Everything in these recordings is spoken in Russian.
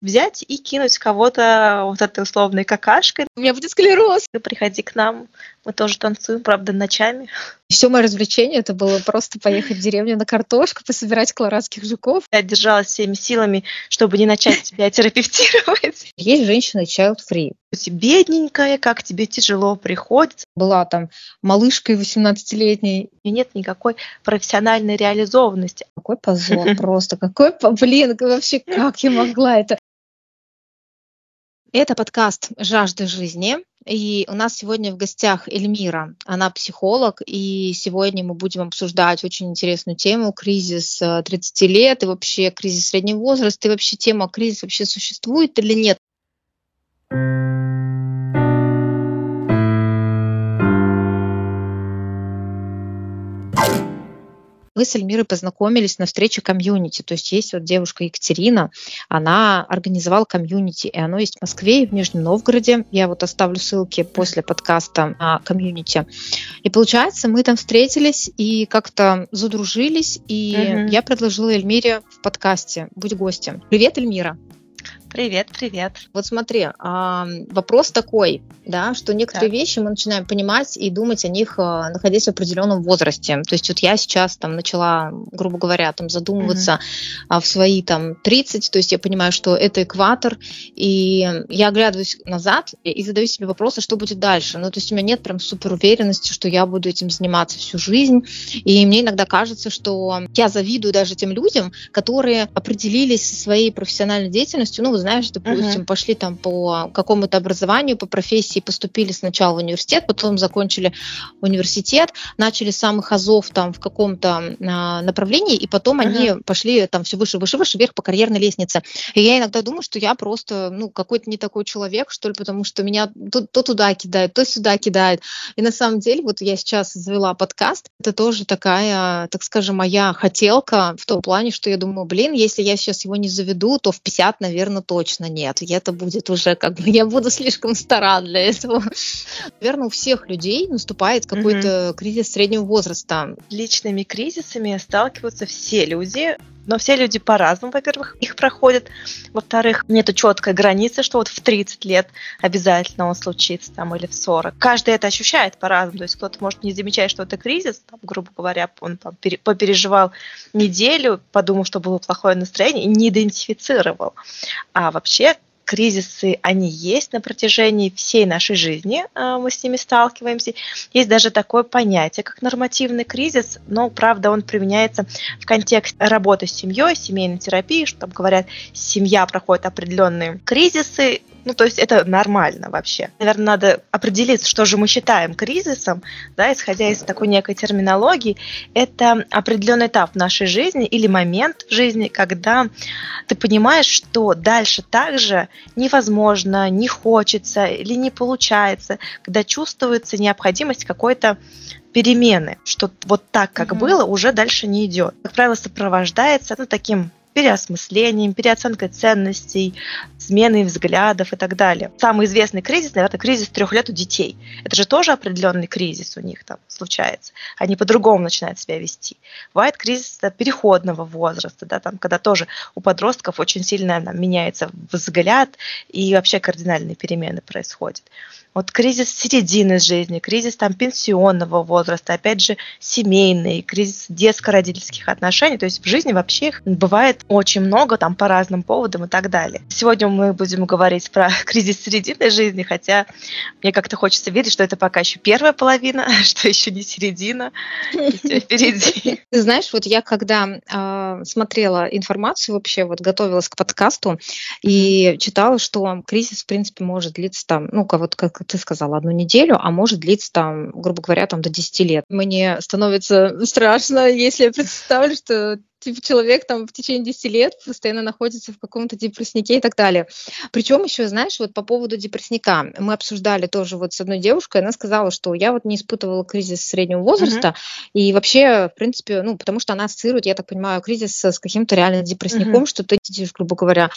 взять и кинуть кого-то вот этой условной какашкой. У меня будет склероз. Ты приходи к нам, мы тоже танцуем, правда, ночами. Все мое развлечение это было просто поехать в деревню на картошку, пособирать колорадских жуков. Я держалась всеми силами, чтобы не начать себя терапевтировать. Есть женщина child free. Бедненькая, как тебе тяжело приходится. Была там малышкой 18-летней. И нет никакой профессиональной реализованности. Какой позор просто, какой, блин, вообще, как я могла это? Это подкаст «Жажда жизни». И у нас сегодня в гостях Эльмира. Она психолог, и сегодня мы будем обсуждать очень интересную тему кризис 30 э, лет и вообще кризис среднего возраста, и вообще тема кризис вообще существует или нет. Мы с Эльмирой познакомились на встрече комьюнити. То есть есть вот девушка Екатерина, она организовала комьюнити, и оно есть в Москве и в Нижнем Новгороде. Я вот оставлю ссылки после подкаста на комьюнити. И получается, мы там встретились и как-то задружились, и угу. я предложила Эльмире в подкасте «Будь гостем». Привет, Эльмира! Привет, привет. Вот смотри, а, вопрос такой, да, что некоторые так. вещи мы начинаем понимать и думать о них, а, находясь в определенном возрасте. То есть вот я сейчас там начала, грубо говоря, там задумываться mm-hmm. в свои там 30, то есть я понимаю, что это экватор, и я оглядываюсь назад и задаю себе вопрос, а что будет дальше. Ну, то есть у меня нет прям супер уверенности, что я буду этим заниматься всю жизнь, и мне иногда кажется, что я завидую даже тем людям, которые определились со своей профессиональной деятельностью, ну, знаешь, допустим, uh-huh. пошли там по какому-то образованию, по профессии, поступили сначала в университет, потом закончили университет, начали с самых азов там в каком-то а, направлении, и потом uh-huh. они пошли там все выше, выше, выше, вверх по карьерной лестнице. И я иногда думаю, что я просто, ну, какой-то не такой человек, что ли, потому что меня то, то туда кидает, то сюда кидает. И на самом деле, вот я сейчас завела подкаст, это тоже такая, так скажем, моя хотелка в том плане, что я думаю, блин, если я сейчас его не заведу, то в 50, наверное, точно нет. И это будет уже как бы, я буду слишком стара для этого. Наверное, у всех людей наступает какой-то угу. кризис среднего возраста. Личными кризисами сталкиваются все люди, но все люди по-разному, во-первых, их проходят. Во-вторых, нету четкой границы, что вот в 30 лет обязательно он случится там или в 40. Каждый это ощущает по-разному. То есть кто-то может не замечать, что это кризис, там, грубо говоря, он там, попереживал неделю, подумал, что было плохое настроение и не идентифицировал. А вообще кризисы, они есть на протяжении всей нашей жизни, а, мы с ними сталкиваемся. Есть даже такое понятие, как нормативный кризис, но, правда, он применяется в контексте работы с семьей, семейной терапии, что там говорят, семья проходит определенные кризисы, ну, то есть это нормально вообще. Наверное, надо определиться, что же мы считаем кризисом, да, исходя из такой некой терминологии. Это определенный этап в нашей жизни или момент в жизни, когда ты понимаешь, что дальше также невозможно, не хочется или не получается, когда чувствуется необходимость какой-то перемены, что вот так, как mm-hmm. было, уже дальше не идет. Как правило, сопровождается ну, таким переосмыслением, переоценкой ценностей, сменой взглядов и так далее. Самый известный кризис, наверное, кризис трех лет у детей. Это же тоже определенный кризис у них там случается. Они по-другому начинают себя вести. Бывает кризис переходного возраста, да, там, когда тоже у подростков очень сильно там, меняется взгляд и вообще кардинальные перемены происходят. Вот кризис середины жизни, кризис там пенсионного возраста, опять же семейный, кризис детско-родительских отношений. То есть в жизни вообще их бывает очень много там по разным поводам и так далее. Сегодня мы будем говорить про кризис середины жизни, хотя мне как-то хочется верить, что это пока еще первая половина, что еще не середина, впереди. Ты знаешь, вот я когда э, смотрела информацию вообще, вот готовилась к подкасту и читала, что кризис, в принципе, может длиться там, ну, вот как ты сказала, одну неделю, а может длиться там, грубо говоря, там до 10 лет. Мне становится страшно, если я представлю, что типа человек там в течение 10 лет постоянно находится в каком-то депресснике и так далее. Причем еще, знаешь, вот по поводу депрессника, мы обсуждали тоже вот с одной девушкой, она сказала, что я вот не испытывала кризис среднего возраста, uh-huh. и вообще, в принципе, ну, потому что она ассоциирует, я так понимаю, кризис с каким-то реально депрессником, uh-huh. что ты сидишь, грубо говоря,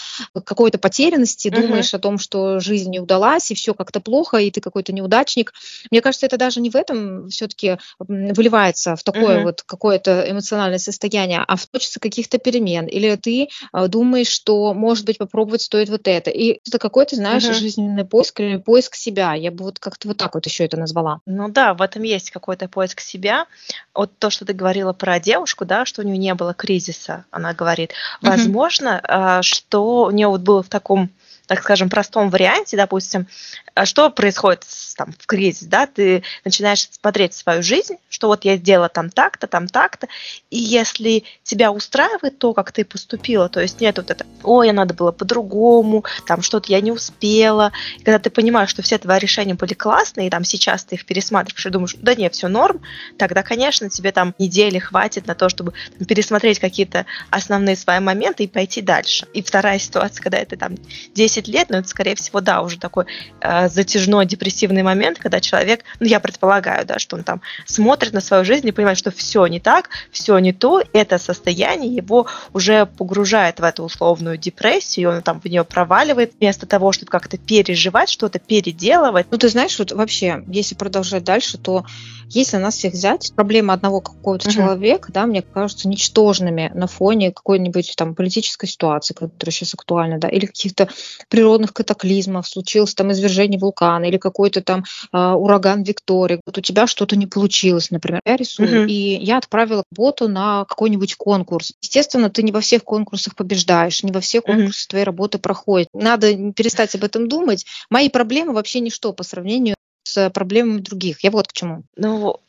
какой-то потерянности, uh-huh. думаешь о том, что жизнь не удалась, и все как-то плохо, и ты какой-то неудачник. Мне кажется, это даже не в этом все-таки выливается в такое uh-huh. вот какое-то эмоциональное состояние, а в хочется каких-то перемен, или ты э, думаешь, что, может быть, попробовать стоит вот это. И это какой-то, знаешь, угу. жизненный поиск или поиск себя. Я бы вот как-то вот так вот еще это назвала. Ну да, в этом есть какой-то поиск себя. Вот то, что ты говорила про девушку, да, что у нее не было кризиса, она говорит. Возможно, угу. что у нее вот было в таком так скажем, простом варианте, допустим, а что происходит там, в кризис, да, ты начинаешь смотреть свою жизнь, что вот я сделала там так-то, там так-то, и если тебя устраивает то, как ты поступила, то есть нет вот это, ой, я надо было по-другому, там что-то я не успела, и когда ты понимаешь, что все твои решения были классные, и там сейчас ты их пересматриваешь и думаешь, да нет, все норм, тогда, конечно, тебе там недели хватит на то, чтобы там, пересмотреть какие-то основные свои моменты и пойти дальше. И вторая ситуация, когда это там 10 лет, но это, скорее всего, да, уже такой э, затяжной депрессивный момент, когда человек, ну, я предполагаю, да, что он там смотрит на свою жизнь и понимает, что все не так, все не то, это состояние его уже погружает в эту условную депрессию, он там в нее проваливает, вместо того, чтобы как-то переживать, что-то переделывать. Ну, ты знаешь, вот вообще, если продолжать дальше, то если нас всех взять, проблемы одного какого-то uh-huh. человека, да, мне кажутся ничтожными на фоне какой-нибудь там политической ситуации, которая сейчас актуальна, да, или каких-то природных катаклизмов, случилось там извержение вулкана или какой-то там э, ураган Виктория, вот у тебя что-то не получилось, например, я рисую, uh-huh. и я отправила работу на какой-нибудь конкурс. Естественно, ты не во всех конкурсах побеждаешь, не во всех конкурсах uh-huh. твоей работы проходит. Надо перестать об этом думать. Мои проблемы вообще ничто по сравнению с проблемами других. Я вот к чему. Ну,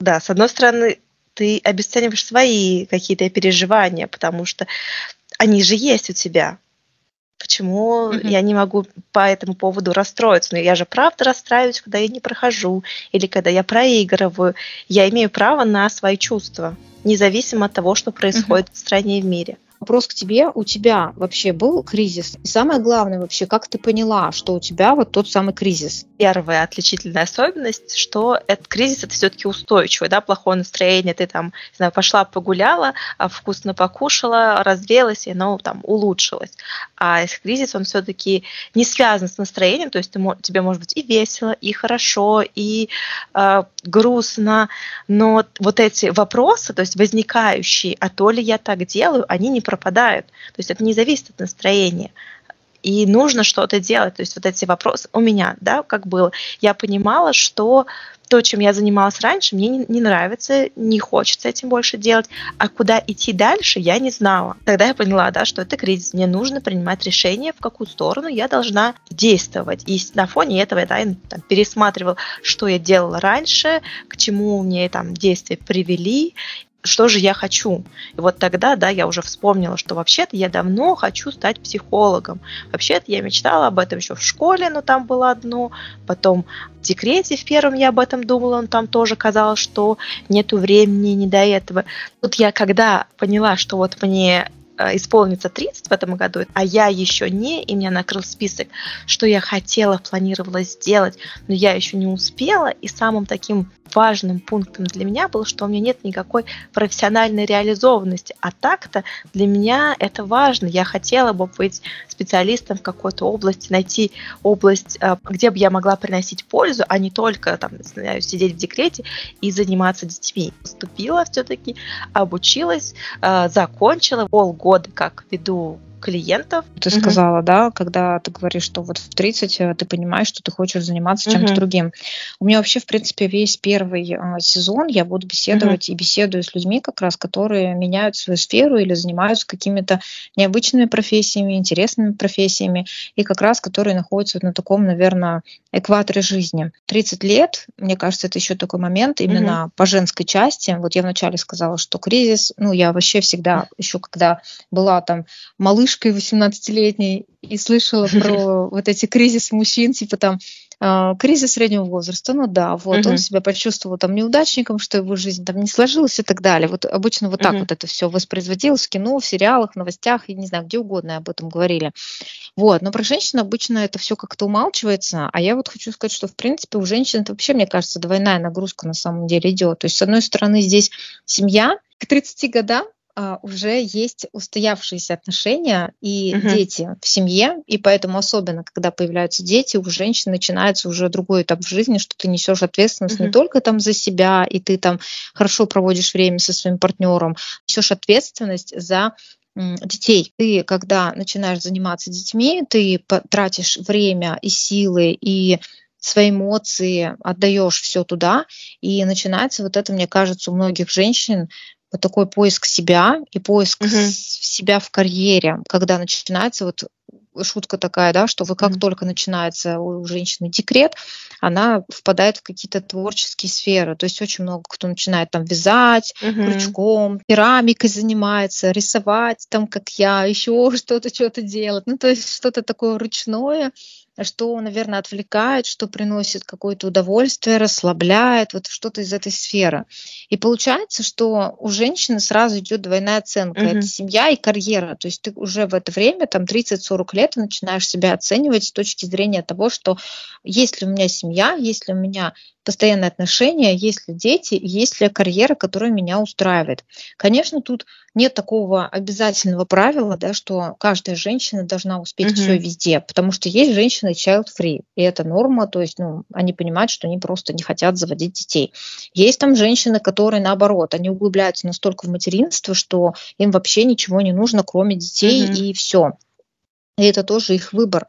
да, с одной стороны, ты обесцениваешь свои какие-то переживания, потому что они же есть у тебя. Почему mm-hmm. я не могу по этому поводу расстроиться? Но я же правда расстраиваюсь, когда я не прохожу или когда я проигрываю. Я имею право на свои чувства, независимо от того, что происходит mm-hmm. в стране и в мире. Вопрос к тебе. У тебя вообще был кризис? И самое главное вообще, как ты поняла, что у тебя вот тот самый кризис? Первая отличительная особенность, что этот кризис это все-таки устойчивый, да, плохое настроение, ты там, не знаю, пошла погуляла, а вкусно покушала, развеялась, и оно там улучшилось. А кризис, он все-таки не связан с настроением, то есть ты, тебе может быть и весело, и хорошо, и э, грустно, но вот эти вопросы, то есть возникающие, а то ли я так делаю, они не пропадают. То есть это не зависит от настроения. И нужно что-то делать. То есть вот эти вопросы у меня, да, как было. Я понимала, что то, чем я занималась раньше, мне не, не нравится, не хочется этим больше делать, а куда идти дальше, я не знала. Тогда я поняла, да, что это кризис, мне нужно принимать решение, в какую сторону я должна действовать. И на фоне этого я да, там, пересматривала, что я делала раньше, к чему мне там действия привели, что же я хочу. И вот тогда, да, я уже вспомнила, что вообще-то я давно хочу стать психологом. Вообще-то я мечтала об этом еще в школе, но там было одно. Потом в декрете в первом я об этом думала, но там тоже казалось, что нету времени не до этого. Тут я когда поняла, что вот мне исполнится 30 в этом году, а я еще не, и меня накрыл список, что я хотела, планировала сделать, но я еще не успела, и самым таким важным пунктом для меня было, что у меня нет никакой профессиональной реализованности. А так-то для меня это важно. Я хотела бы быть специалистом в какой-то области, найти область, э, где бы я могла приносить пользу, а не только там, знаю, сидеть в декрете и заниматься детьми. Поступила все-таки, обучилась, э, закончила полгода как веду клиентов. Ты угу. сказала, да, когда ты говоришь, что вот в 30 э, ты понимаешь, что ты хочешь заниматься чем-то угу. другим. У меня вообще, в принципе, весь первый а, сезон я буду беседовать угу. и беседую с людьми как раз, которые меняют свою сферу или занимаются какими-то необычными профессиями, интересными профессиями, и как раз которые находятся на таком, наверное, экваторе жизни. 30 лет, мне кажется, это еще такой момент именно угу. по женской части. Вот я вначале сказала, что кризис, ну, я вообще всегда, еще когда была там малыш малышкой 18-летней и слышала про вот эти кризисы мужчин, типа там а, кризис среднего возраста, ну да, вот uh-huh. он себя почувствовал там неудачником, что его жизнь там не сложилась и так далее. Вот обычно вот так uh-huh. вот это все воспроизводилось в кино, в сериалах, в новостях, и не знаю, где угодно об этом говорили. Вот, но про женщин обычно это все как-то умалчивается, а я вот хочу сказать, что в принципе у женщин это вообще, мне кажется, двойная нагрузка на самом деле идет. То есть, с одной стороны, здесь семья, к 30 годам а, уже есть устоявшиеся отношения и угу. дети в семье, и поэтому особенно, когда появляются дети, у женщин начинается уже другой этап в жизни, что ты несешь ответственность угу. не только там за себя, и ты там хорошо проводишь время со своим партнером, несешь ответственность за детей. Ты, когда начинаешь заниматься детьми, ты тратишь время и силы, и свои эмоции, отдаешь все туда, и начинается вот это, мне кажется, у многих женщин вот такой поиск себя и поиск угу. себя в карьере, когда начинается вот шутка такая, да, что вы как mm только начинается у женщины декрет, она впадает в какие-то творческие сферы. То есть очень много кто начинает там вязать mm-hmm. крючком, керамикой занимается, рисовать там, как я, еще что-то, что-то делать. Ну, то есть что-то такое ручное, что, наверное, отвлекает, что приносит какое-то удовольствие, расслабляет, вот что-то из этой сферы. И получается, что у женщины сразу идет двойная оценка. Mm-hmm. Это семья и карьера. То есть ты уже в это время, там 30-40 лет, начинаешь себя оценивать с точки зрения того, что есть ли у меня семья, есть ли у меня постоянные отношения, есть ли дети, есть ли карьера, которая меня устраивает. Конечно, тут нет такого обязательного правила, да, что каждая женщина должна успеть uh-huh. все везде, потому что есть женщины child-free, и это норма, то есть ну, они понимают, что они просто не хотят заводить детей. Есть там женщины, которые наоборот, они углубляются настолько в материнство, что им вообще ничего не нужно, кроме детей, uh-huh. и все. И это тоже их выбор.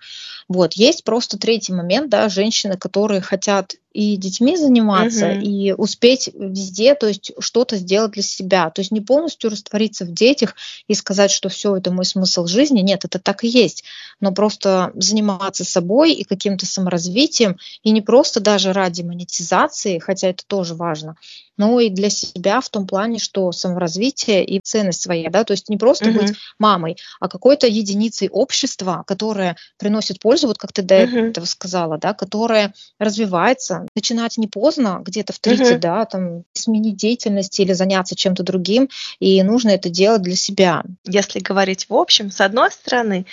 Вот. Есть просто третий момент, да, женщины, которые хотят и детьми заниматься, угу. и успеть везде, то есть что-то сделать для себя. То есть не полностью раствориться в детях и сказать, что все, это мой смысл жизни. Нет, это так и есть. Но просто заниматься собой и каким-то саморазвитием, и не просто даже ради монетизации, хотя это тоже важно, но и для себя в том плане, что саморазвитие и ценность своя, да, то есть не просто угу. быть мамой, а какой-то единицей общества, которая приносит пользу, вот как ты до угу. этого сказала, да, которая развивается, начинать не поздно, где-то в 30, угу. да, там, сменить деятельность или заняться чем-то другим, и нужно это делать для себя. Если говорить в общем, с одной стороны,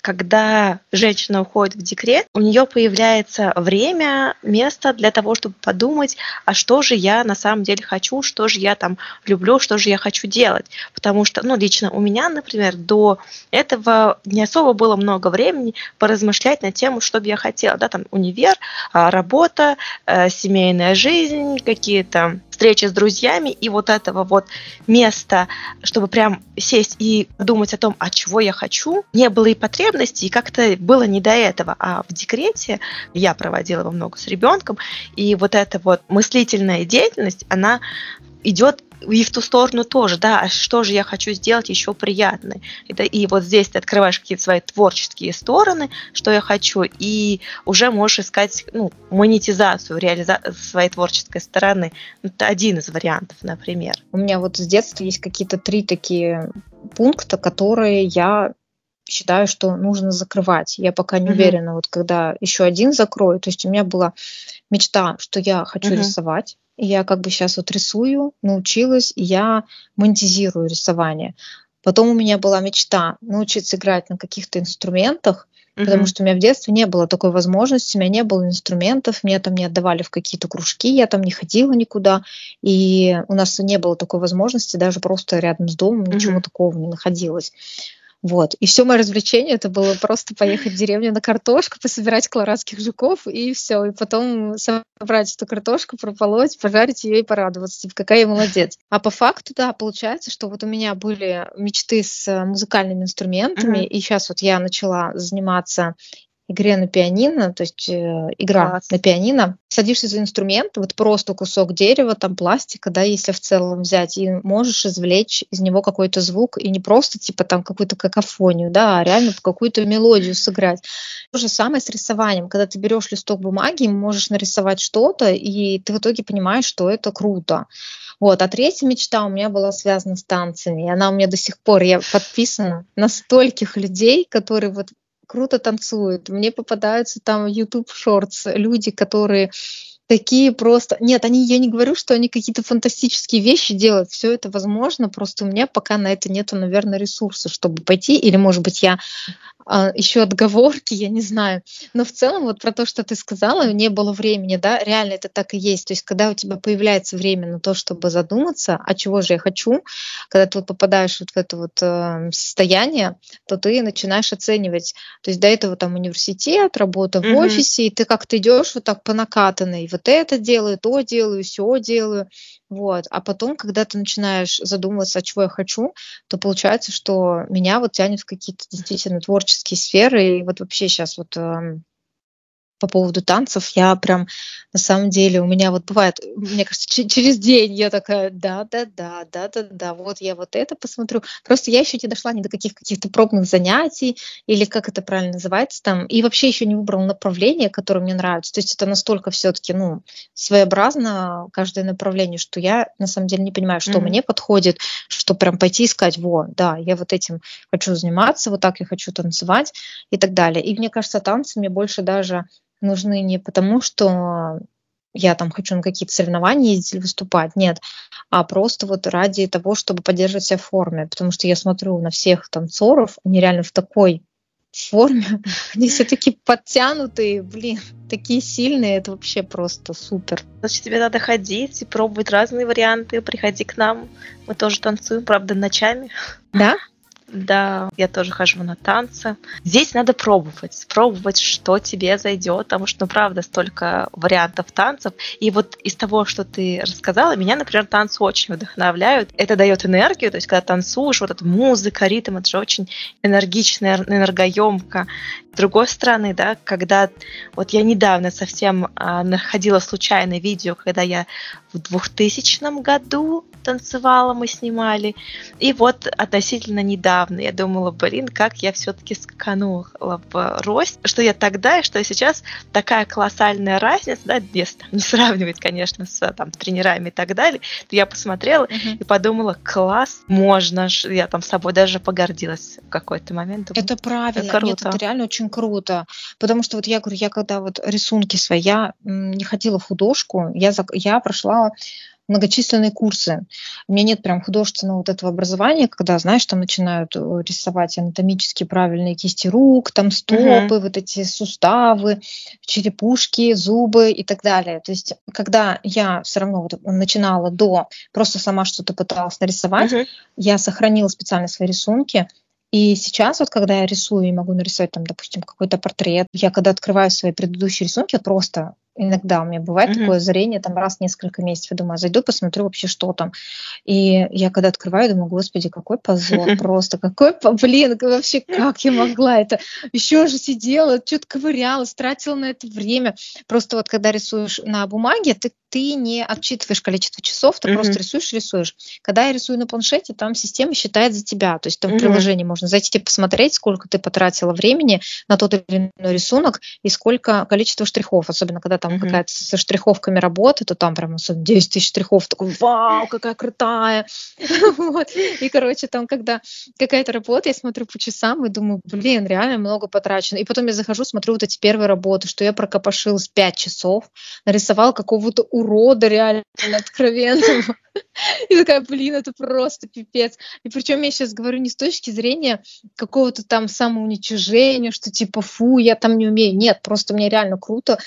когда женщина уходит в декрет, у нее появляется время, место для того, чтобы подумать, а что же я на самом деле хочу, что же я там люблю, что же я хочу делать. Потому что, ну, лично у меня, например, до этого не особо было много времени поразмышлять на тему, что бы я хотела. Да, там универ, а, работа, э, семейная жизнь, какие-то встречи с друзьями и вот этого вот места, чтобы прям сесть и думать о том, а чего я хочу, не было и потребности, и как-то было не до этого. А в декрете я проводила его много с ребенком, и вот эта вот мыслительная деятельность, она идет и в ту сторону тоже, да, а что же я хочу сделать еще приятное. Это, и вот здесь ты открываешь какие-то свои творческие стороны, что я хочу, и уже можешь искать ну, монетизацию реализа- своей творческой стороны. Это один из вариантов, например. У меня вот с детства есть какие-то три такие пункта, которые я считаю, что нужно закрывать. Я пока не uh-huh. уверена, вот когда еще один закрою. То есть у меня была мечта, что я хочу uh-huh. рисовать я как бы сейчас вот рисую, научилась, и я монетизирую рисование. Потом у меня была мечта научиться играть на каких-то инструментах, uh-huh. потому что у меня в детстве не было такой возможности, у меня не было инструментов, меня там не отдавали в какие-то кружки, я там не ходила никуда, и у нас не было такой возможности, даже просто рядом с домом ничего uh-huh. такого не находилось. Вот. И все мое развлечение это было просто поехать в деревню на картошку, пособирать колорадских жуков и все. И потом собрать эту картошку, прополоть, пожарить ее и порадоваться. Типа, какая я молодец. А по факту, да, получается, что вот у меня были мечты с музыкальными инструментами, uh-huh. и сейчас вот я начала заниматься игре на пианино, то есть э, игра Класс. на пианино, садишься за инструмент, вот просто кусок дерева, там пластика, да, если в целом взять, и можешь извлечь из него какой-то звук, и не просто типа там какую-то какофонию, да, а реально какую-то мелодию сыграть. То же самое с рисованием, когда ты берешь листок бумаги, можешь нарисовать что-то, и ты в итоге понимаешь, что это круто. Вот. А третья мечта у меня была связана с танцами. И она у меня до сих пор, я подписана на стольких людей, которые вот круто танцуют. Мне попадаются там YouTube Shorts люди, которые такие просто... Нет, они, я не говорю, что они какие-то фантастические вещи делают. Все это возможно, просто у меня пока на это нету, наверное, ресурсов, чтобы пойти. Или, может быть, я а, еще отговорки, я не знаю. Но в целом вот про то, что ты сказала, не было времени, да, реально это так и есть. То есть когда у тебя появляется время на то, чтобы задуматься, а чего же я хочу, когда ты вот попадаешь вот в это вот э, состояние, то ты начинаешь оценивать. То есть до этого там университет, работа в mm-hmm. офисе, и ты как-то идешь вот так по накатанной. Вот это делаю, то делаю, все делаю. Вот. А потом, когда ты начинаешь задумываться, а чего я хочу, то получается, что меня вот тянет в какие-то действительно творческие сферы. И вот вообще сейчас вот эм, по поводу танцев, я прям, на самом деле, у меня вот бывает, мне кажется, через день я такая, да-да-да, да-да-да, вот я вот это посмотрю. Просто я еще не дошла ни до каких каких-то пробных занятий, или как это правильно называется там, и вообще еще не выбрала направление, которое мне нравится. То есть это настолько все-таки, ну, своеобразно каждое направление, что я на самом деле не понимаю, что mm-hmm. мне подходит, что прям пойти искать, вот, да, я вот этим хочу заниматься, вот так я хочу танцевать и так далее. И мне кажется, танцы мне больше даже нужны не потому, что я там хочу на какие-то соревнования ездить или выступать, нет, а просто вот ради того, чтобы поддерживать себя в форме, потому что я смотрю на всех танцоров, они реально в такой форме, они все такие подтянутые, блин, такие сильные, это вообще просто супер. Значит, тебе надо ходить и пробовать разные варианты, приходи к нам, мы тоже танцуем, правда, ночами. Да? Да, я тоже хожу на танцы. Здесь надо пробовать, пробовать, что тебе зайдет, потому что, ну, правда, столько вариантов танцев. И вот из того, что ты рассказала, меня, например, танцы очень вдохновляют. Это дает энергию, то есть, когда танцуешь, вот эта музыка, ритм, это же очень энергично, энергоемко. С другой стороны, да, когда вот я недавно совсем а, находила случайное видео, когда я в 2000 году танцевала, мы снимали. И вот относительно недавно я думала, блин, как я все-таки скаканула в рост, что я тогда и что я сейчас, такая колоссальная разница, да, без, там, не сравнивать, конечно, с там, тренерами и так далее, я посмотрела uh-huh. и подумала, класс, можно, я там с собой даже погордилась в какой-то момент. Думаю, это правильно, круто. Нет, это реально очень круто, потому что вот я говорю, я когда вот рисунки свои, я не ходила в художку, я, я прошла многочисленные курсы. У меня нет прям художественного вот этого образования, когда, знаешь, там начинают э, рисовать анатомически правильные кисти рук, там стопы, uh-huh. вот эти суставы, черепушки, зубы и так далее. То есть, когда я все равно вот начинала до, просто сама что-то пыталась нарисовать, uh-huh. я сохранила специально свои рисунки, и сейчас вот, когда я рисую и могу нарисовать там, допустим, какой-то портрет, я когда открываю свои предыдущие рисунки, просто иногда у меня бывает mm-hmm. такое зрение, там раз в несколько месяцев, я думаю, а зайду, посмотрю вообще, что там. И я когда открываю, думаю, господи, какой позор просто, какой, блин, вообще, как я могла это? Еще же сидела, что-то ковыряла, тратила на это время. Просто вот когда рисуешь на бумаге, ты, ты не отчитываешь количество часов, ты mm-hmm. просто рисуешь, рисуешь. Когда я рисую на планшете, там система считает за тебя, то есть там mm-hmm. в приложении можно зайти типа, посмотреть, сколько ты потратила времени на тот или иной рисунок и сколько количество штрихов, особенно когда там там mm-hmm. какая-то со штриховками работа, то там прям особенно 10 тысяч штрихов, такой, вау, какая крутая. вот. И, короче, там, когда какая-то работа, я смотрю по часам и думаю, блин, реально много потрачено. И потом я захожу, смотрю вот эти первые работы, что я прокопошилась 5 часов, нарисовала какого-то урода реально откровенного. И такая, блин, это просто пипец. И причем я сейчас говорю не с точки зрения какого-то там самоуничижения, что типа, фу, я там не умею. Нет, просто мне реально круто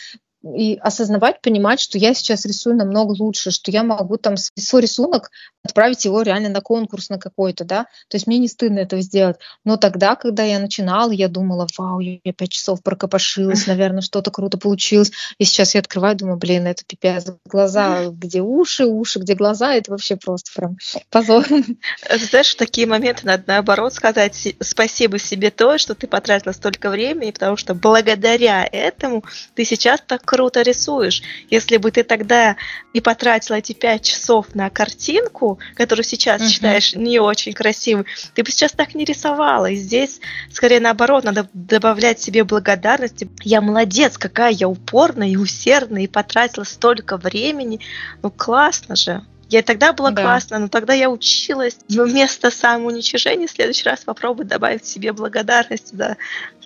и осознавать, понимать, что я сейчас рисую намного лучше, что я могу там свой рисунок отправить его реально на конкурс на какой-то, да, то есть мне не стыдно этого сделать. Но тогда, когда я начинала, я думала, вау, я пять часов прокопошилась, наверное, что-то круто получилось. И сейчас я открываю, думаю, блин, это пипец. Глаза, где уши, уши, где глаза, это вообще просто прям позор. Знаешь, в такие моменты надо наоборот сказать спасибо себе то, что ты потратила столько времени, потому что благодаря этому ты сейчас так круто рисуешь. Если бы ты тогда не потратила эти пять часов на картинку, которую сейчас uh-huh. считаешь не очень красивой, ты бы сейчас так не рисовала. И здесь, скорее наоборот, надо добавлять себе благодарности. Я молодец, какая я упорная и усердная, и потратила столько времени. Ну классно же. Я тогда было да. классно, но тогда я училась вместо самоуничижения в следующий раз попробовать добавить себе благодарность за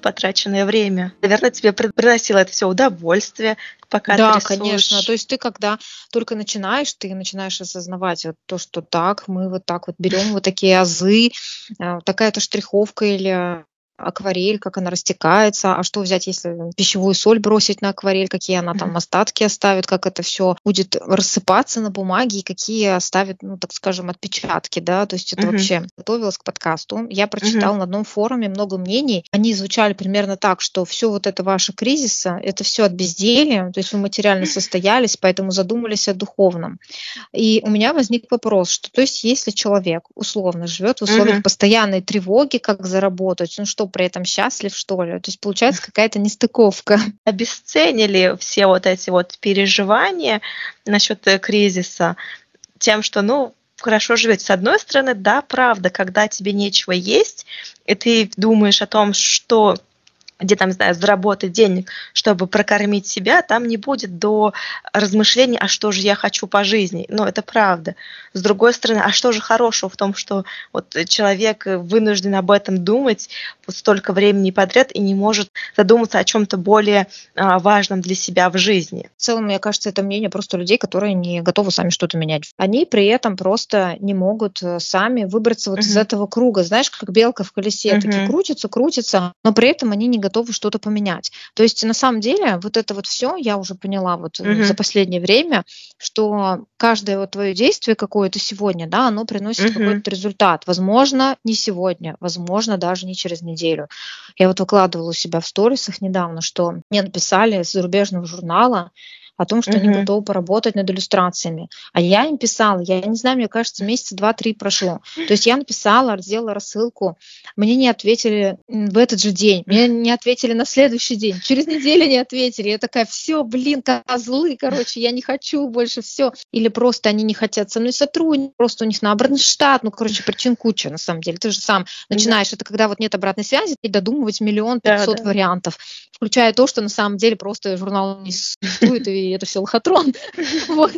потраченное время. Наверное, тебе приносило это все удовольствие, пока да, ты рисуешь. конечно. То есть ты когда только начинаешь, ты начинаешь осознавать вот то, что так, мы вот так вот берем вот такие азы, а, такая-то штриховка или акварель, как она растекается, а что взять, если пищевую соль бросить на акварель, какие она там остатки оставит, как это все будет рассыпаться на бумаге и какие оставит, ну, так скажем, отпечатки, да, то есть это вообще готовилась к подкасту. Я прочитала на одном форуме много мнений, они звучали примерно так, что все вот это ваше кризиса, это все от безделия, то есть вы материально состоялись, поэтому задумались о духовном. И у меня возник вопрос, что то есть если человек условно живет в условиях постоянной тревоги, как заработать, ну что, при этом счастлив, что ли? То есть получается какая-то нестыковка. Обесценили все вот эти вот переживания насчет э, кризиса тем, что, ну, хорошо живете. С одной стороны, да, правда, когда тебе нечего есть, и ты думаешь о том, что где там, знаю, заработать денег, чтобы прокормить себя, там не будет до размышлений, а что же я хочу по жизни. Но это правда. С другой стороны, а что же хорошего в том, что вот человек вынужден об этом думать вот столько времени подряд и не может задуматься о чем-то более а, важном для себя в жизни. В целом, мне кажется, это мнение просто людей, которые не готовы сами что-то менять. Они при этом просто не могут э, сами выбраться вот uh-huh. из этого круга. Знаешь, как белка в колесе, uh-huh. таки крутится, крутится, но при этом они не готовы что-то поменять. То есть на самом деле вот это вот все я уже поняла вот угу. за последнее время, что каждое вот твое действие какое-то сегодня, да, оно приносит угу. какой-то результат. Возможно, не сегодня, возможно, даже не через неделю. Я вот выкладывала у себя в сторисах недавно, что мне написали с зарубежного журнала, о том, что uh-huh. они готовы поработать над иллюстрациями. А я им писала, я не знаю, мне кажется, месяца два-три прошло. То есть я написала, сделала рассылку, мне не ответили в этот же день, мне не ответили на следующий день, через неделю не ответили. Я такая, все, блин, козлы, короче, я не хочу больше, все. Или просто они не хотят со мной сотрудничать, просто у них наоборот штат, ну, короче, причин куча, на самом деле. Ты же сам начинаешь, да. это когда вот нет обратной связи, и додумывать миллион пятьсот да, да. вариантов, включая то, что на самом деле просто журнал не существует, и это все лохотрон. вот.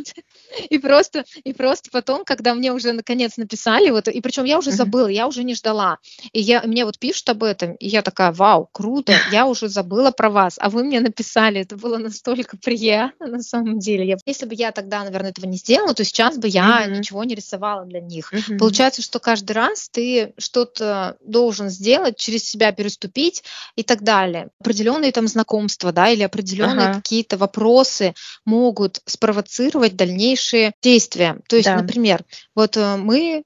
И просто, и просто потом, когда мне уже наконец написали, вот, и причем я уже забыла, я уже не ждала. И я, мне вот пишут об этом, и я такая, вау, круто, я уже забыла про вас, а вы мне написали, это было настолько приятно на самом деле. Я, если бы я тогда, наверное, этого не сделала, то сейчас бы я mm-hmm. ничего не рисовала для них. Mm-hmm. Получается, что каждый раз ты что-то должен сделать, через себя переступить и так далее. Определенные там знакомства, да, или определенные ага. какие-то вопросы, могут спровоцировать дальнейшие действия. То есть, да. например, вот э, мы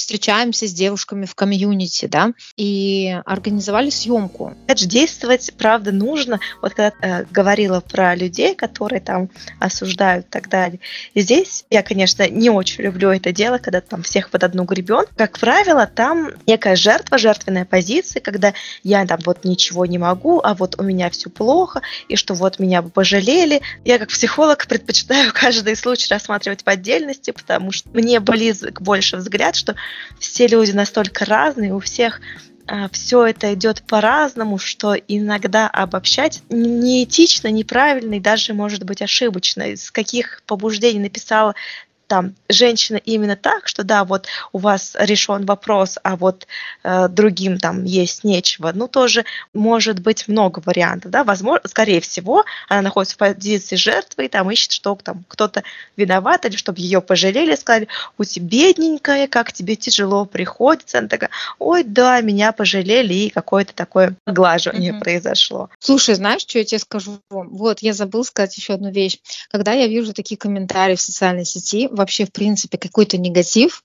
встречаемся с девушками в комьюнити, да, и организовали съемку. Это же действовать, правда, нужно. Вот когда э, говорила про людей, которые там осуждают и так далее. Здесь я, конечно, не очень люблю это дело, когда там всех под одну гребен. Как правило, там некая жертва, жертвенная позиция, когда я там вот ничего не могу, а вот у меня все плохо, и что вот меня бы пожалели. Я как психолог предпочитаю каждый случай рассматривать по отдельности, потому что мне близок больше взгляд, что все люди настолько разные, у всех а, все это идет по-разному, что иногда обобщать неэтично, неправильно и даже может быть ошибочно. Из каких побуждений написала там женщина именно так, что да, вот у вас решен вопрос, а вот э, другим там есть нечего, ну тоже может быть много вариантов, да, возможно, скорее всего, она находится в позиции жертвы и там ищет, что там кто-то виноват или чтобы ее пожалели, сказали, у тебя бедненькая, как тебе тяжело приходится, она такая, ой, да, меня пожалели и какое-то такое оглаживание mm-hmm. произошло. Слушай, знаешь, что я тебе скажу? Вот, я забыл сказать еще одну вещь. Когда я вижу такие комментарии в социальной сети, вообще, в принципе, какой-то негатив,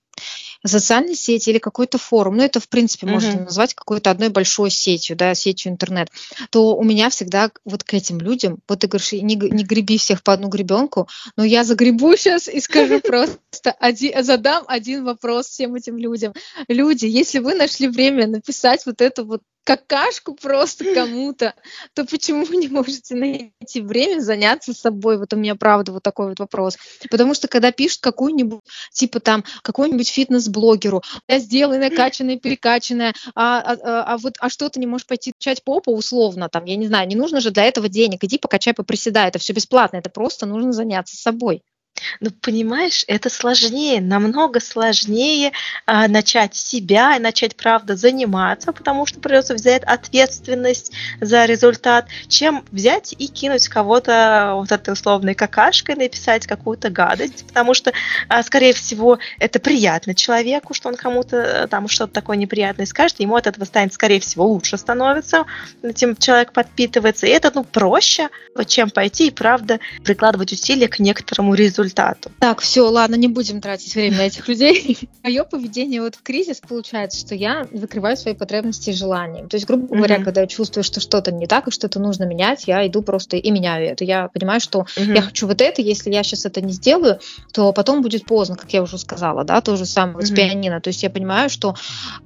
социальной сети или какой-то форум, ну это в принципе mm-hmm. можно назвать какой-то одной большой сетью, да, сетью интернет, то у меня всегда вот к этим людям, вот ты говоришь, не, не греби всех по одну гребенку, но я загребу сейчас и скажу просто, один, задам один вопрос всем этим людям. Люди, если вы нашли время написать вот эту вот какашку просто кому-то, то почему вы не можете найти время заняться собой? Вот у меня правда вот такой вот вопрос. Потому что когда пишут какую-нибудь, типа там, какой-нибудь фитнес-блогеру, я сделай накачанная, перекачанная, а, а, а, а вот а что ты не можешь пойти качать попу условно, там, я не знаю, не нужно же для этого денег, иди покачай, поприседай, это все бесплатно, это просто нужно заняться собой. Ну, понимаешь, это сложнее, намного сложнее а, начать себя и начать, правда, заниматься, потому что придется взять ответственность за результат, чем взять и кинуть кого-то вот этой условной какашкой, написать какую-то гадость, потому что, а, скорее всего, это приятно человеку, что он кому-то э, там что-то такое неприятное скажет, ему от этого станет, скорее всего, лучше становится, этим человек подпитывается, и это, ну, проще, чем пойти и, правда, прикладывать усилия к некоторому результату результату. Так, все, ладно, не будем тратить время на этих людей. Мое поведение вот в кризис получается, что я закрываю свои потребности и желания. То есть, грубо говоря, когда я чувствую, что что-то не так и что-то нужно менять, я иду просто и меняю это. Я понимаю, что я хочу вот это, если я сейчас это не сделаю, то потом будет поздно, как я уже сказала, да, то же самое с пианино. То есть я понимаю, что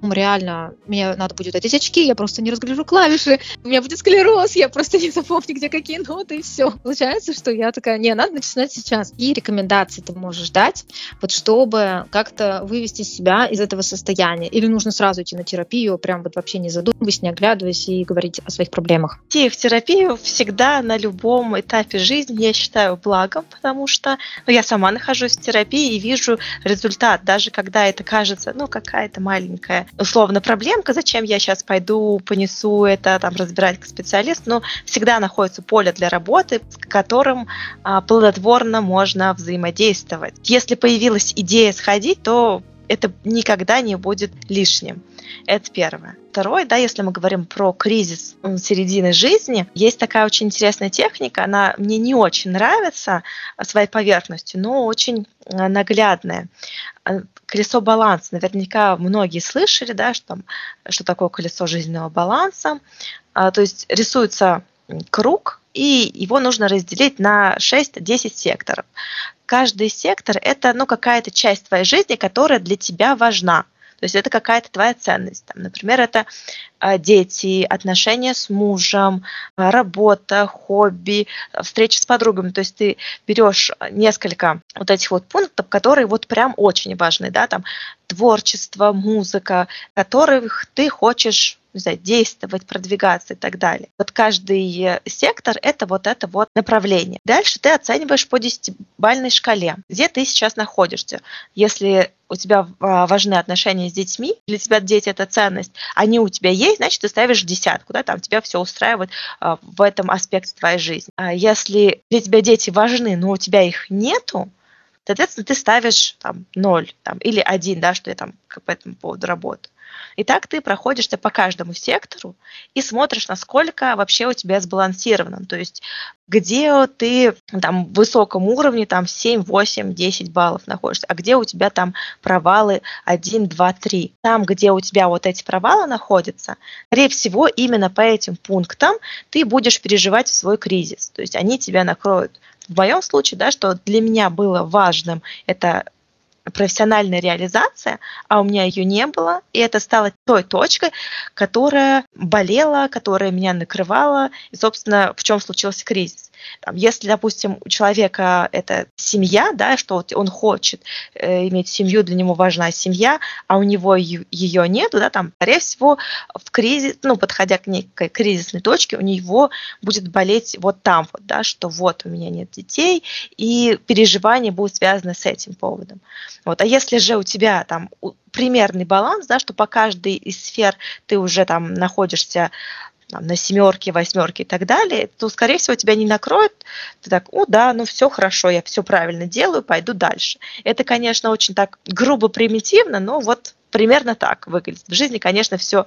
реально мне надо будет одеть очки, я просто не разгляжу клавиши, у меня будет склероз, я просто не запомню, где какие ноты, и все. Получается, что я такая, не, надо начинать сейчас. И рекомендаций ты можешь дать, вот чтобы как-то вывести себя из этого состояния? Или нужно сразу идти на терапию, прям вот вообще не задумываясь, не оглядываясь и говорить о своих проблемах? Идти в терапию всегда на любом этапе жизни я считаю благом, потому что ну, я сама нахожусь в терапии и вижу результат, даже когда это кажется, ну, какая-то маленькая условно проблемка, зачем я сейчас пойду, понесу это, там, разбирать к специалисту, но всегда находится поле для работы, с которым а, плодотворно можно взаимодействовать. Если появилась идея сходить, то это никогда не будет лишним. Это первое. Второе, да, если мы говорим про кризис середины жизни, есть такая очень интересная техника, она мне не очень нравится своей поверхностью, но очень э, наглядная. Э, колесо баланса. Наверняка многие слышали, да, что, что такое колесо жизненного баланса. А, то есть рисуется круг, и его нужно разделить на 6-10 секторов. Каждый сектор – это ну, какая-то часть твоей жизни, которая для тебя важна. То есть это какая-то твоя ценность. Там, например, это а, дети, отношения с мужем, а, работа, хобби, встречи с подругами. То есть ты берешь несколько вот этих вот пунктов, которые вот прям очень важны, да, там творчество, музыка, которых ты хочешь не действовать, продвигаться и так далее. Вот каждый сектор – это вот это вот направление. Дальше ты оцениваешь по десятибальной шкале, где ты сейчас находишься. Если у тебя а, важны отношения с детьми, для тебя дети – это ценность, они у тебя есть, значит, ты ставишь десятку, да, там тебя все устраивает а, в этом аспекте твоей жизни. А если для тебя дети важны, но у тебя их нету, соответственно, ты ставишь там ноль там, или один, да, что я там по этому поводу работаю. И так ты проходишься по каждому сектору и смотришь, насколько вообще у тебя сбалансировано. То есть где ты там в высоком уровне там 7, 8, 10 баллов находишься, а где у тебя там провалы 1, 2, 3. Там, где у тебя вот эти провалы находятся, скорее всего, именно по этим пунктам ты будешь переживать свой кризис. То есть они тебя накроют. В моем случае, да, что для меня было важным, это профессиональная реализация, а у меня ее не было, и это стало той точкой, которая болела, которая меня накрывала, и, собственно, в чем случился кризис. Там, если, допустим, у человека это семья, да, что он хочет э, иметь семью, для него важна семья, а у него ее нет, да, там, скорее всего, в кризис, ну, подходя к некой кризисной точке, у него будет болеть вот там вот, да, что вот у меня нет детей, и переживания будут связаны с этим поводом. Вот. А если же у тебя там примерный баланс, да, что по каждой из сфер ты уже там находишься там, на семерке, восьмерке и так далее, то, скорее всего, тебя не накроет. Ты так, о, да, ну все хорошо, я все правильно делаю, пойду дальше. Это, конечно, очень так грубо примитивно, но вот примерно так выглядит. В жизни, конечно, все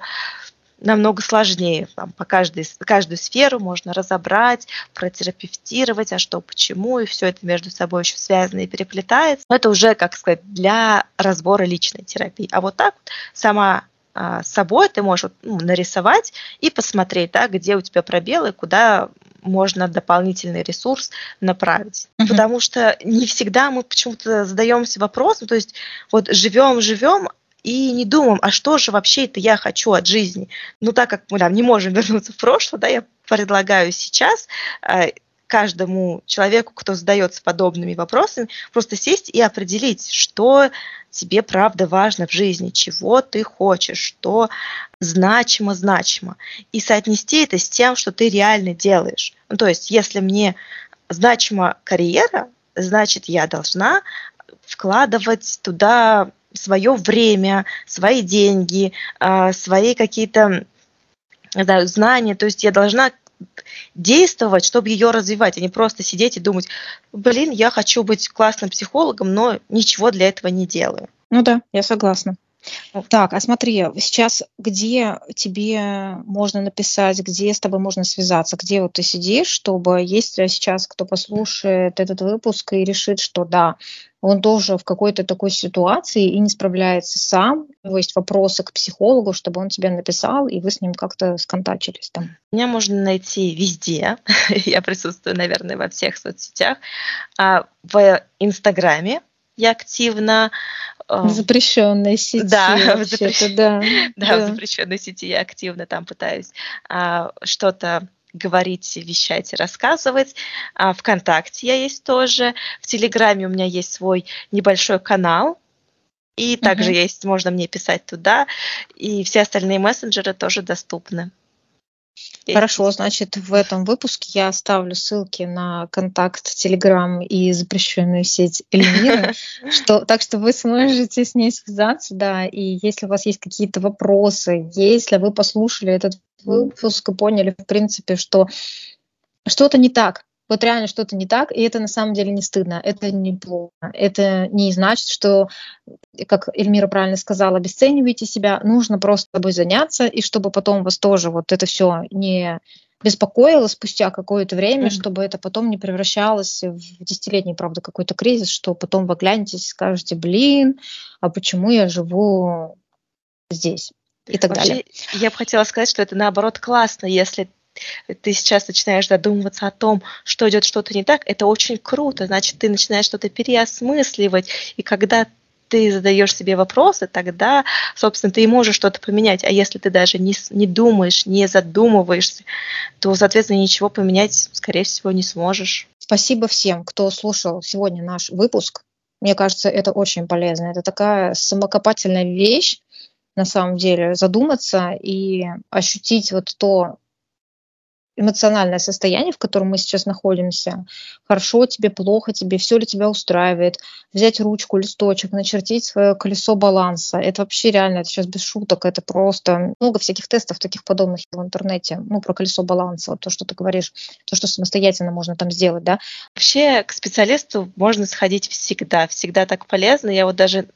намного сложнее. Там, по каждой, каждую сферу можно разобрать, протерапевтировать, а что, почему, и все это между собой еще связано и переплетается. Но это уже, как сказать, для разбора личной терапии. А вот так вот сама а, с собой ты можешь ну, нарисовать и посмотреть, да, где у тебя пробелы, куда можно дополнительный ресурс направить. Uh-huh. Потому что не всегда мы почему-то задаемся вопросом, то есть вот живем, живем, и не думаем, а что же вообще это я хочу от жизни. Ну, так как мы там не можем вернуться в прошлое, да, я предлагаю сейчас а, каждому человеку, кто задается подобными вопросами, просто сесть и определить, что тебе правда важно в жизни, чего ты хочешь, что значимо-значимо. И соотнести это с тем, что ты реально делаешь. Ну, то есть, если мне значима карьера, значит, я должна вкладывать туда свое время, свои деньги, а, свои какие-то знания. То есть я должна действовать, чтобы ее развивать, а не просто сидеть и думать, блин, я хочу быть классным психологом, но ничего для этого не делаю. Ну да, я согласна. Так, а смотри, сейчас где тебе можно написать, где с тобой можно связаться, где вот ты сидишь, чтобы если сейчас кто послушает этот выпуск и решит, что да, он тоже в какой-то такой ситуации и не справляется сам, у него есть вопросы к психологу, чтобы он тебе написал, и вы с ним как-то сконтачились там. Меня можно найти везде. Я присутствую, наверное, во всех соцсетях. А в Инстаграме я активно в запрещенной сети. Да, в, запрещ... да, да, да, в запрещенной сети я активно там пытаюсь а, что-то говорить, вещать и рассказывать. А ВКонтакте я есть тоже. В Телеграме у меня есть свой небольшой канал. И также uh-huh. есть, можно мне писать туда. И все остальные мессенджеры тоже доступны. Хорошо, значит, в этом выпуске я оставлю ссылки на контакт Telegram и запрещенную сеть Эльмиры, что, так что вы сможете с ней связаться, да, и если у вас есть какие-то вопросы, если вы послушали этот выпуск и поняли, в принципе, что что-то не так, вот реально что-то не так, и это на самом деле не стыдно, это не плохо. Это не значит, что, как Эльмира правильно сказала, обесцениваете себя, нужно просто тобой заняться, и чтобы потом вас тоже вот это все не беспокоило спустя какое-то время, mm-hmm. чтобы это потом не превращалось в десятилетний, правда, какой-то кризис, что потом вы глянетесь и скажете, блин, а почему я живу здесь? И так Вообще, далее. Я бы хотела сказать, что это наоборот классно, если ты сейчас начинаешь задумываться о том, что идет что-то не так, это очень круто, значит, ты начинаешь что-то переосмысливать, и когда ты задаешь себе вопросы, тогда, собственно, ты и можешь что-то поменять. А если ты даже не, не думаешь, не задумываешься, то, соответственно, ничего поменять, скорее всего, не сможешь. Спасибо всем, кто слушал сегодня наш выпуск. Мне кажется, это очень полезно. Это такая самокопательная вещь, на самом деле, задуматься и ощутить вот то эмоциональное состояние, в котором мы сейчас находимся, хорошо тебе, плохо тебе, все ли тебя устраивает, взять ручку, листочек, начертить свое колесо баланса. Это вообще реально, это сейчас без шуток, это просто много всяких тестов таких подобных в интернете, ну, про колесо баланса, вот то, что ты говоришь, то, что самостоятельно можно там сделать, да. Вообще к специалисту можно сходить всегда, всегда так полезно. Я вот даже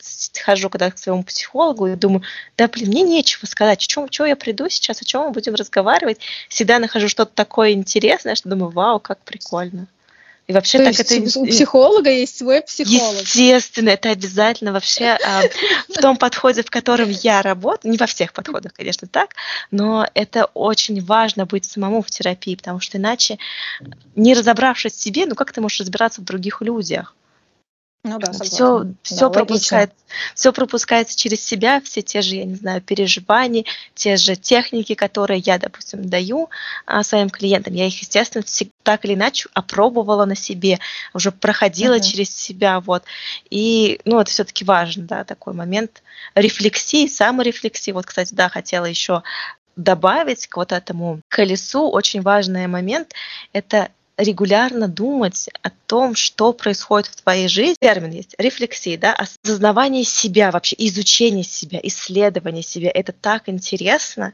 хожу когда к своему психологу и думаю, да, блин, мне нечего сказать, чем, что я приду сейчас, о чем мы будем разговаривать. Всегда нахожу что-то такое интересное, что думаю, вау, как прикольно. И вообще То так это... У психолога есть свой психолог. Естественно, это обязательно вообще а, в том подходе, в котором я работаю, не во всех подходах, конечно, так, но это очень важно быть самому в терапии, потому что иначе, не разобравшись в себе, ну как ты можешь разбираться в других людях? Ну да, все, все, да, пропускает, все пропускается через себя, все те же, я не знаю, переживания, те же техники, которые я, допустим, даю а, своим клиентам. Я их, естественно, всегда, так или иначе опробовала на себе, уже проходила uh-huh. через себя, вот. И, ну, это все-таки важно, да, такой момент рефлексии, саморефлексии. Вот, кстати, да, хотела еще добавить к вот этому колесу очень важный момент – это регулярно думать о том, что происходит в твоей жизни. Термин есть рефлексия, да, осознавание себя вообще, изучение себя, исследование себя. Это так интересно,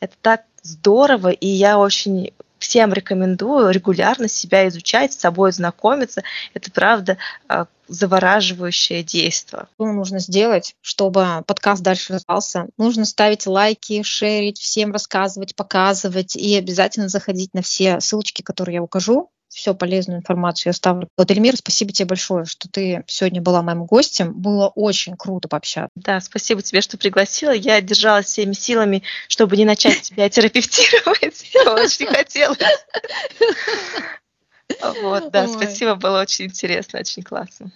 это так здорово, и я очень всем рекомендую регулярно себя изучать, с собой знакомиться. Это правда а, завораживающее действие. Что нужно сделать, чтобы подкаст дальше развивался? Нужно ставить лайки, шерить, всем рассказывать, показывать и обязательно заходить на все ссылочки, которые я укажу все полезную информацию я оставлю. Вот, Эльмир, спасибо тебе большое, что ты сегодня была моим гостем. Было очень круто пообщаться. Да, спасибо тебе, что пригласила. Я держалась всеми силами, чтобы не начать тебя терапевтировать. Я очень хотела. Вот, да, спасибо, было очень интересно, очень классно.